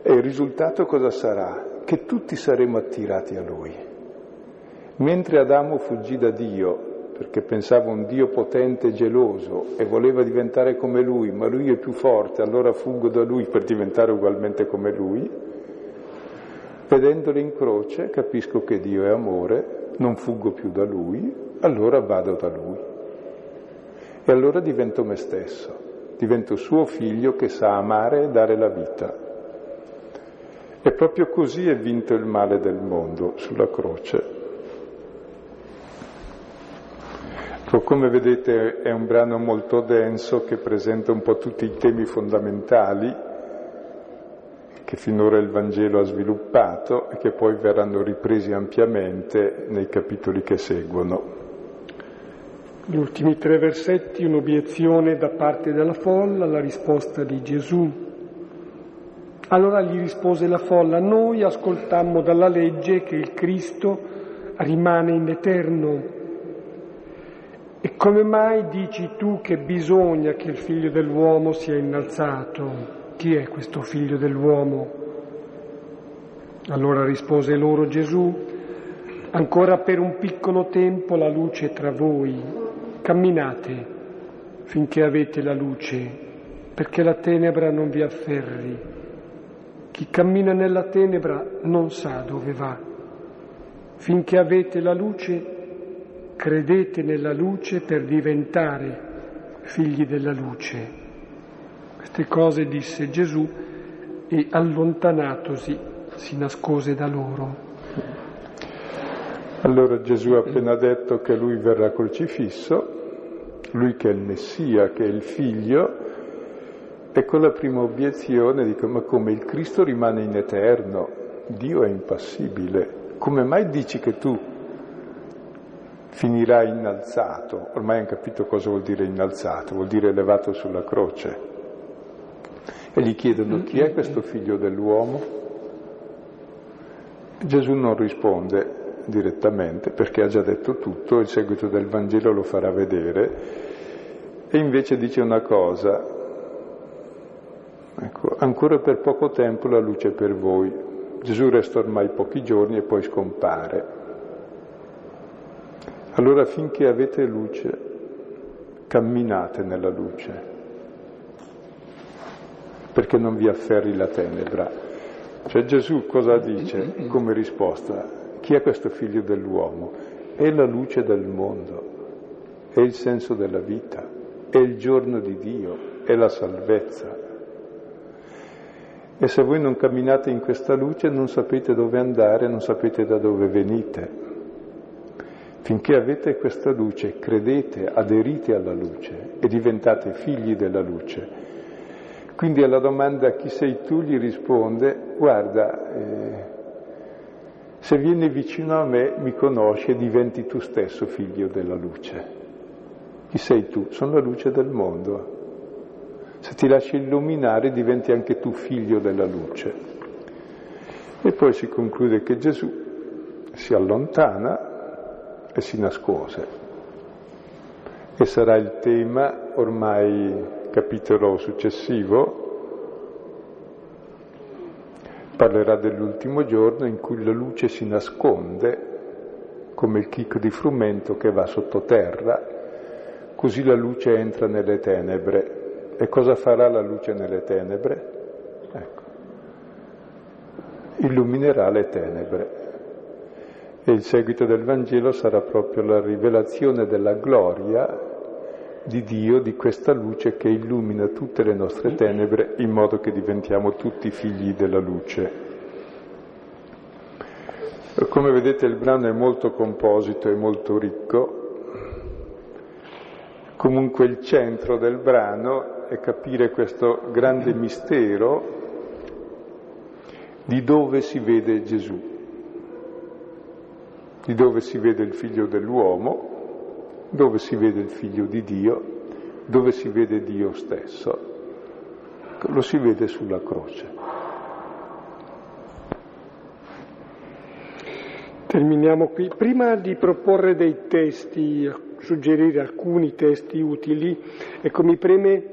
E il risultato cosa sarà? Che tutti saremo attirati a Lui. Mentre Adamo fuggì da Dio, perché pensava un Dio potente e geloso e voleva diventare come Lui, ma Lui è più forte, allora fuggo da Lui per diventare ugualmente come Lui, vedendolo in croce capisco che Dio è amore, non fuggo più da Lui, allora vado da Lui. E allora divento me stesso, divento suo figlio che sa amare e dare la vita. E proprio così è vinto il male del mondo sulla croce. Come vedete è un brano molto denso che presenta un po' tutti i temi fondamentali che finora il Vangelo ha sviluppato e che poi verranno ripresi ampiamente nei capitoli che seguono. Gli ultimi tre versetti, un'obiezione da parte della folla, la risposta di Gesù. Allora gli rispose la folla, noi ascoltammo dalla legge che il Cristo rimane in eterno e come mai dici tu che bisogna che il figlio dell'uomo sia innalzato? Chi è questo figlio dell'uomo? Allora rispose loro Gesù, ancora per un piccolo tempo la luce è tra voi, camminate finché avete la luce, perché la tenebra non vi afferri. Chi cammina nella tenebra non sa dove va. Finché avete la luce, credete nella luce per diventare figli della luce. Queste cose disse Gesù e allontanatosi si nascose da loro. Allora Gesù ha appena detto che lui verrà crocifisso, lui che è il Messia, che è il figlio, e con la prima obiezione dico ma come il Cristo rimane in eterno, Dio è impassibile, come mai dici che tu finirà innalzato. Ormai hanno capito cosa vuol dire innalzato, vuol dire elevato sulla croce. E gli chiedono chi è questo figlio dell'uomo? Gesù non risponde direttamente perché ha già detto tutto, il seguito del Vangelo lo farà vedere e invece dice una cosa, ecco, ancora per poco tempo la luce è per voi. Gesù resta ormai pochi giorni e poi scompare. Allora finché avete luce, camminate nella luce, perché non vi afferri la tenebra. Cioè Gesù cosa dice come risposta? Chi è questo figlio dell'uomo? È la luce del mondo, è il senso della vita, è il giorno di Dio, è la salvezza. E se voi non camminate in questa luce non sapete dove andare, non sapete da dove venite. Finché avete questa luce, credete, aderite alla luce e diventate figli della luce. Quindi alla domanda chi sei tu gli risponde, guarda, eh, se vieni vicino a me mi conosci e diventi tu stesso figlio della luce. Chi sei tu? Sono la luce del mondo. Se ti lasci illuminare diventi anche tu figlio della luce. E poi si conclude che Gesù si allontana e si nascose. E sarà il tema, ormai capitolo successivo, parlerà dell'ultimo giorno in cui la luce si nasconde come il chicco di frumento che va sottoterra, così la luce entra nelle tenebre. E cosa farà la luce nelle tenebre? Ecco, illuminerà le tenebre. E il seguito del Vangelo sarà proprio la rivelazione della gloria di Dio, di questa luce che illumina tutte le nostre tenebre in modo che diventiamo tutti figli della luce. Come vedete il brano è molto composito e molto ricco, comunque il centro del brano è capire questo grande mistero di dove si vede Gesù di dove si vede il figlio dell'uomo, dove si vede il figlio di Dio, dove si vede Dio stesso. Lo si vede sulla croce. Terminiamo qui. Prima di proporre dei testi, suggerire alcuni testi utili, ecco mi preme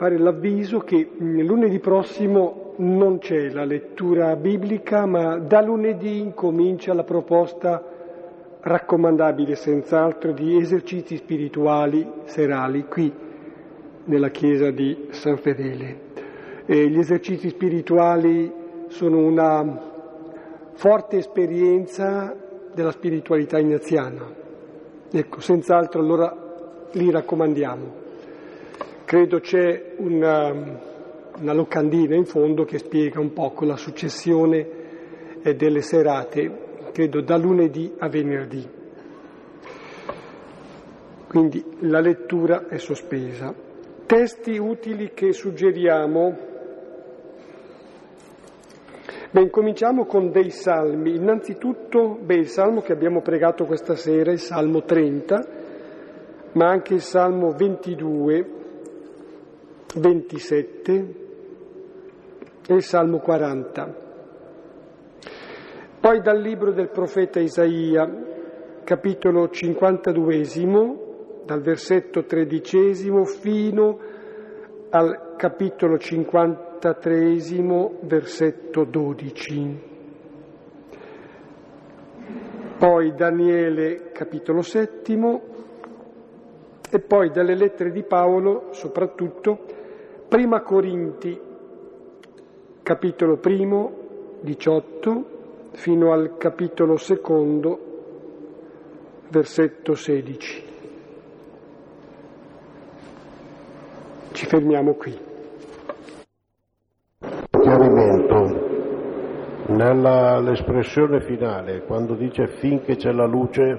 fare l'avviso che lunedì prossimo non c'è la lettura biblica, ma da lunedì comincia la proposta raccomandabile senz'altro di esercizi spirituali serali qui nella chiesa di San Fedele. E gli esercizi spirituali sono una forte esperienza della spiritualità ignaziana. Ecco, senz'altro allora li raccomandiamo. Credo c'è una, una locandina in fondo che spiega un poco la successione eh, delle serate, credo da lunedì a venerdì. Quindi la lettura è sospesa. Testi utili che suggeriamo Beh, cominciamo con dei salmi. Innanzitutto, beh, il salmo che abbiamo pregato questa sera, il salmo 30, ma anche il salmo 22, 27 e il salmo 40. Poi dal libro del profeta Isaia, capitolo 52, dal versetto tredicesimo fino al capitolo 50 43 versetto 12. Poi Daniele capitolo settimo e poi dalle lettere di Paolo soprattutto Prima Corinti capitolo primo 18 fino al capitolo secondo versetto 16. Ci fermiamo qui. nell'espressione finale, quando dice finché c'è la luce,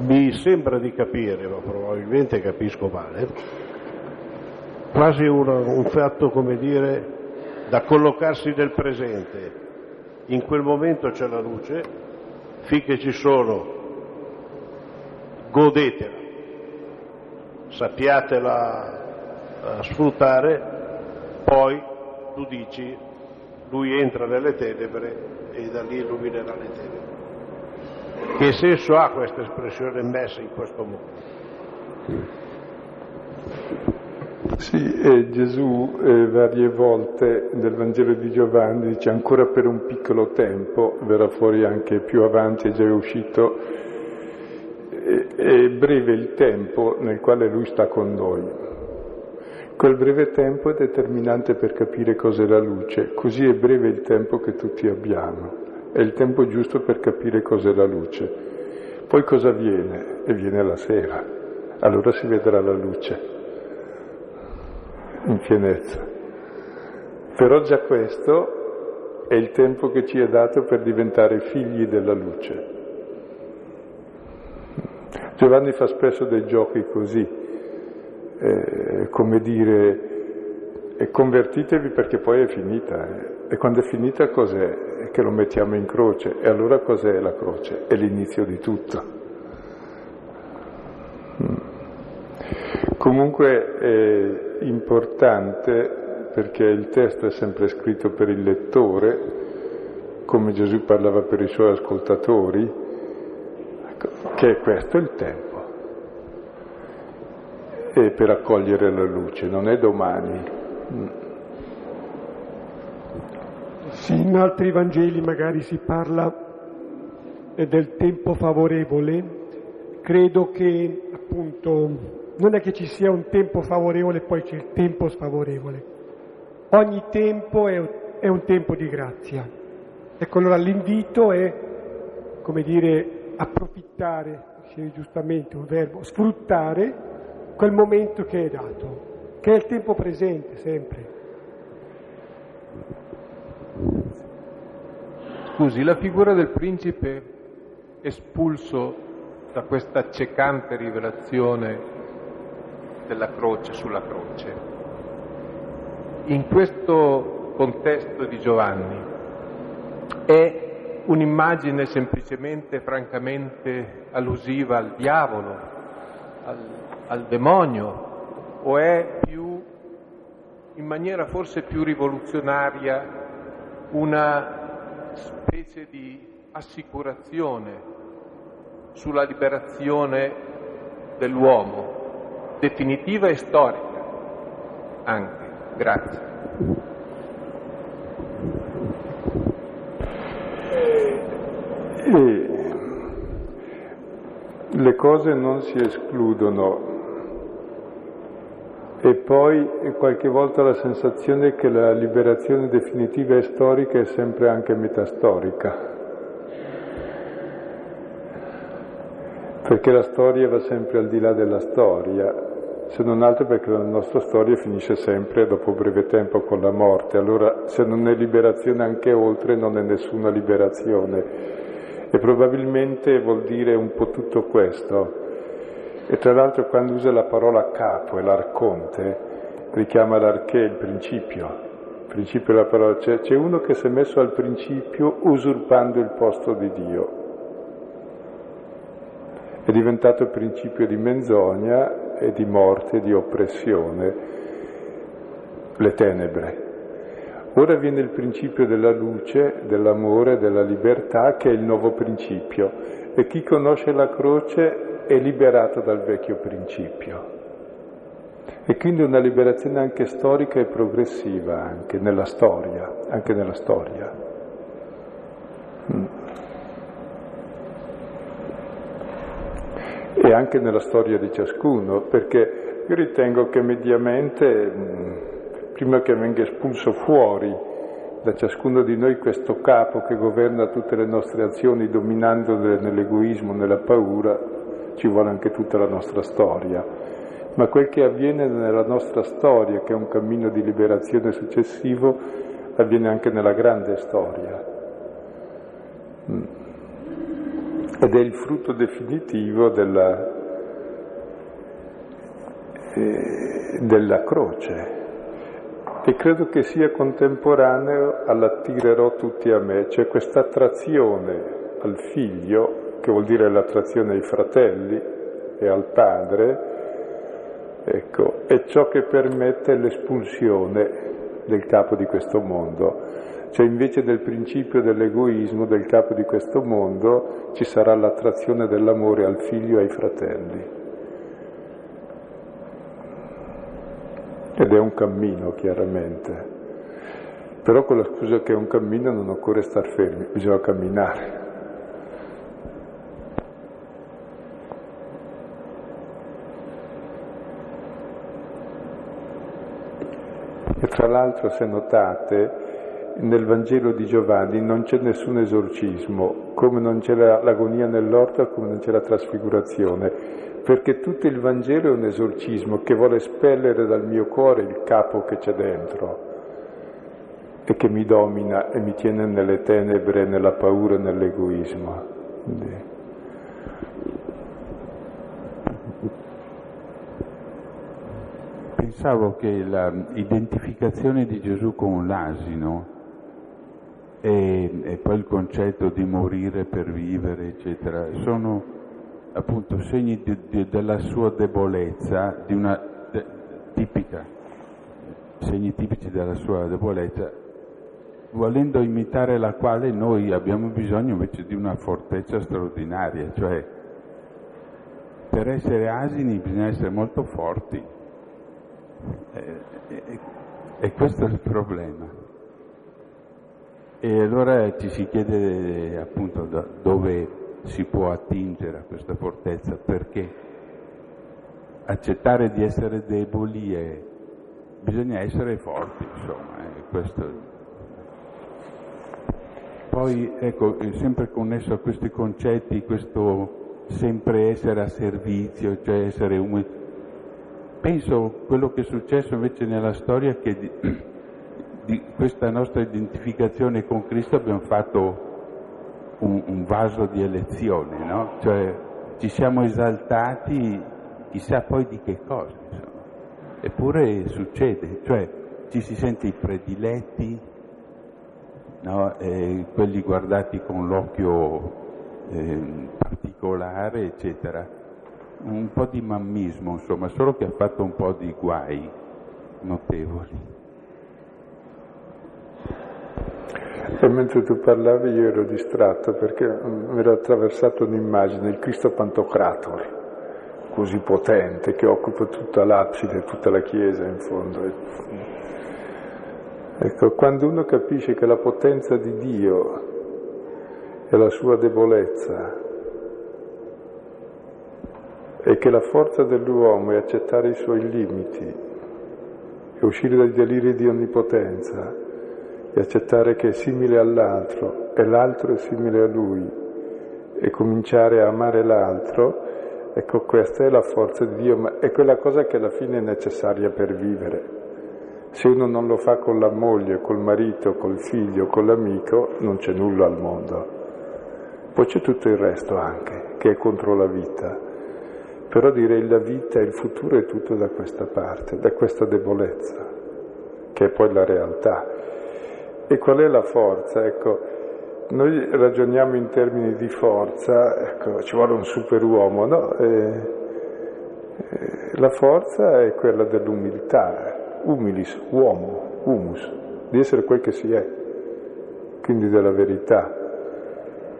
mi sembra di capire, ma probabilmente capisco male, quasi un fatto, come dire, da collocarsi nel presente. In quel momento c'è la luce, finché ci sono, godetela, sappiatela sfruttare, poi tu dici lui entra nelle tenebre e da lì illuminerà le tenebre. Che senso ha questa espressione messa in questo modo? Sì, e Gesù eh, varie volte nel Vangelo di Giovanni dice ancora per un piccolo tempo, verrà fuori anche più avanti, è già uscito, è breve il tempo nel quale lui sta con noi. Quel breve tempo è determinante per capire cos'è la luce, così è breve il tempo che tutti abbiamo, è il tempo giusto per capire cos'è la luce. Poi cosa avviene? E viene la sera, allora si vedrà la luce in pienezza. Però già questo è il tempo che ci è dato per diventare figli della luce. Giovanni fa spesso dei giochi così, eh, come dire, e convertitevi perché poi è finita. Eh. E quando è finita cos'è? È che lo mettiamo in croce. E allora cos'è la croce? È l'inizio di tutto. Comunque è importante perché il testo è sempre scritto per il lettore, come Gesù parlava per i suoi ascoltatori, ecco, che questo è il tempo e per accogliere la luce, non è domani. Sì, in altri Vangeli magari si parla del tempo favorevole, credo che appunto non è che ci sia un tempo favorevole e poi c'è il tempo sfavorevole. Ogni tempo è, un tempo di grazia. Ecco allora l'invito è, come dire, approfittare, dicevi giustamente un verbo, sfruttare quel momento che è dato, che è il tempo presente sempre. Scusi, la figura del principe espulso da questa accecante rivelazione della croce sulla croce, in questo contesto di Giovanni è un'immagine semplicemente, francamente allusiva al diavolo, al al demonio o è più, in maniera forse più rivoluzionaria, una specie di assicurazione sulla liberazione dell'uomo, definitiva e storica anche. Grazie. E le cose non si escludono E poi qualche volta la sensazione che la liberazione definitiva e storica è sempre anche metastorica. Perché la storia va sempre al di là della storia, se non altro perché la nostra storia finisce sempre dopo breve tempo con la morte. Allora se non è liberazione anche oltre non è nessuna liberazione. E probabilmente vuol dire un po' tutto questo. E tra l'altro quando usa la parola capo e l'arconte, richiama l'arché, il principio. Il principio della parola, cioè, c'è uno che si è messo al principio usurpando il posto di Dio. È diventato principio di menzogna e di morte, di oppressione, le tenebre. Ora viene il principio della luce, dell'amore, della libertà, che è il nuovo principio. E chi conosce la croce è liberato dal vecchio principio. E quindi una liberazione anche storica e progressiva, anche nella storia, anche nella storia. E anche nella storia di ciascuno, perché io ritengo che mediamente prima che venga espulso fuori da ciascuno di noi questo capo che governa tutte le nostre azioni dominandole nell'egoismo, nella paura, ci vuole anche tutta la nostra storia. Ma quel che avviene nella nostra storia, che è un cammino di liberazione successivo, avviene anche nella grande storia. Mm. Ed è il frutto definitivo della, eh, della croce e credo che sia contemporaneo all'attirerò tutti a me, cioè questa attrazione al figlio, che vuol dire l'attrazione ai fratelli e al padre, ecco, è ciò che permette l'espulsione del capo di questo mondo. Cioè invece del principio dell'egoismo del capo di questo mondo ci sarà l'attrazione dell'amore al figlio e ai fratelli. ed è un cammino chiaramente. Però con la scusa che è un cammino non occorre star fermi, bisogna camminare. E tra l'altro, se notate, nel Vangelo di Giovanni non c'è nessun esorcismo, come non c'è l'agonia nell'orto, come non c'è la trasfigurazione perché tutto il Vangelo è un esorcismo che vuole espellere dal mio cuore il capo che c'è dentro e che mi domina e mi tiene nelle tenebre, nella paura e nell'egoismo. Quindi... Pensavo che l'identificazione di Gesù con l'asino e, e poi il concetto di morire per vivere, eccetera, sono appunto segni di, di, della sua debolezza, di una de, tipica, segni tipici della sua debolezza, volendo imitare la quale noi abbiamo bisogno invece di una fortezza straordinaria, cioè per essere asini bisogna essere molto forti. E, e, e questo è il problema. E allora ci si chiede appunto da dove si può attingere a questa fortezza perché accettare di essere deboli e bisogna essere forti, insomma, eh, questo. Poi, ecco, sempre connesso a questi concetti, questo sempre essere a servizio, cioè essere umili. Penso quello che è successo invece nella storia che di, questa nostra identificazione con Cristo abbiamo fatto un, un vaso di elezione, no? Cioè ci siamo esaltati chissà poi di che cosa, insomma. Eppure succede, cioè ci si sente i prediletti, no? quelli guardati con l'occhio eh, particolare, eccetera. Un po' di mammismo, insomma, solo che ha fatto un po' di guai notevoli. E mentre tu parlavi io ero distratto perché mi era attraversata un'immagine, il Cristo Pantocrator, così potente, che occupa tutta l'abside, tutta la chiesa in fondo. Ecco, quando uno capisce che la potenza di Dio è la sua debolezza e che la forza dell'uomo è accettare i suoi limiti e uscire dai deliri di onnipotenza e accettare che è simile all'altro e l'altro è simile a lui e cominciare a amare l'altro, ecco questa è la forza di Dio, ma è quella cosa che alla fine è necessaria per vivere. Se uno non lo fa con la moglie, col marito, col figlio, con l'amico, non c'è nulla al mondo. Poi c'è tutto il resto anche, che è contro la vita. Però direi la vita e il futuro è tutto da questa parte, da questa debolezza, che è poi la realtà. E qual è la forza? Ecco, noi ragioniamo in termini di forza, ecco, ci vuole un superuomo, no? E, e, la forza è quella dell'umiltà, humilis, uomo, humus, di essere quel che si è, quindi della verità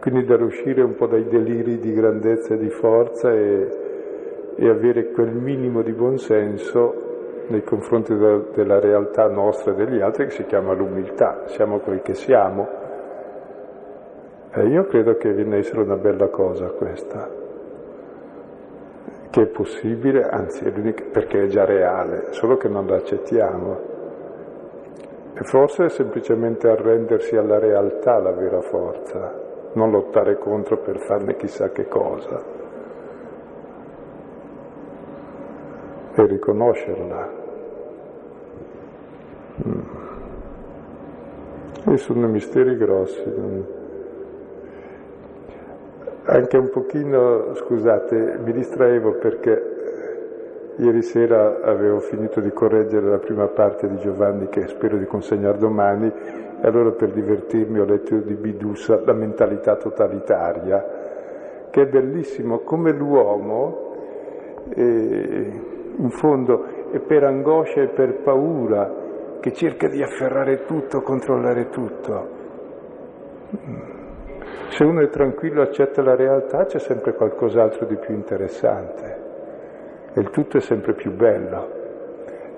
quindi da uscire un po' dai deliri di grandezza e di forza e, e avere quel minimo di buonsenso nei confronti de, della realtà nostra e degli altri che si chiama l'umiltà, siamo quel che siamo. E io credo che viene a essere una bella cosa questa, che è possibile, anzi è l'unica, perché è già reale, solo che non la accettiamo. E forse è semplicemente arrendersi alla realtà la vera forza non lottare contro per farne chissà che cosa, e riconoscerla. Mm. E sono misteri grossi. Anche un pochino, scusate, mi distraevo perché Ieri sera avevo finito di correggere la prima parte di Giovanni che spero di consegnare domani e allora per divertirmi ho letto di Bidusa La mentalità totalitaria, che è bellissimo come l'uomo, eh, in fondo, è per angoscia e per paura che cerca di afferrare tutto, controllare tutto. Se uno è tranquillo, accetta la realtà, c'è sempre qualcos'altro di più interessante e il tutto è sempre più bello.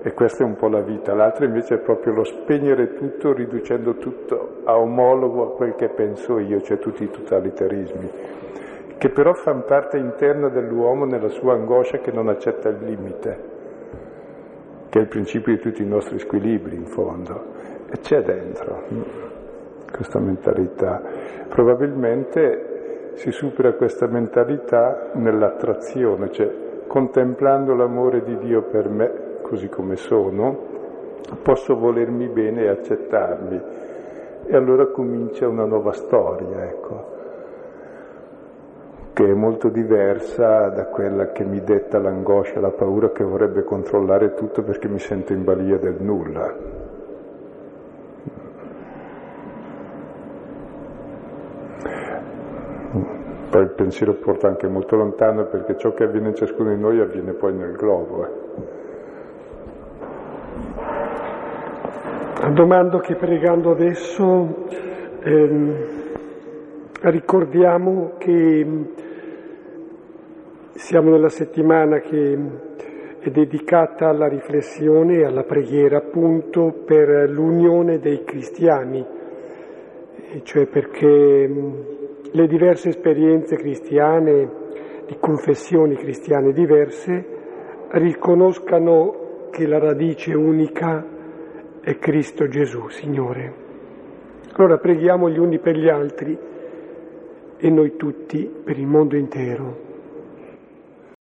E questa è un po' la vita, l'altra invece è proprio lo spegnere tutto riducendo tutto a omologo a quel che penso io, cioè tutti i totalitarismi, che però fanno parte interna dell'uomo nella sua angoscia che non accetta il limite, che è il principio di tutti i nostri squilibri in fondo, e c'è dentro questa mentalità. Probabilmente si supera questa mentalità nell'attrazione, cioè contemplando l'amore di Dio per me, così come sono, posso volermi bene e accettarmi. E allora comincia una nuova storia, ecco, che è molto diversa da quella che mi detta l'angoscia, la paura che vorrebbe controllare tutto perché mi sento in balia del nulla. Poi il pensiero porta anche molto lontano perché ciò che avviene in ciascuno di noi avviene poi nel globo. Eh. Domando che pregando adesso ehm, ricordiamo che siamo nella settimana che è dedicata alla riflessione e alla preghiera appunto per l'unione dei cristiani, cioè perché le diverse esperienze cristiane, di confessioni cristiane diverse, riconoscano che la radice unica è Cristo Gesù, Signore. Allora preghiamo gli uni per gli altri e noi tutti per il mondo intero.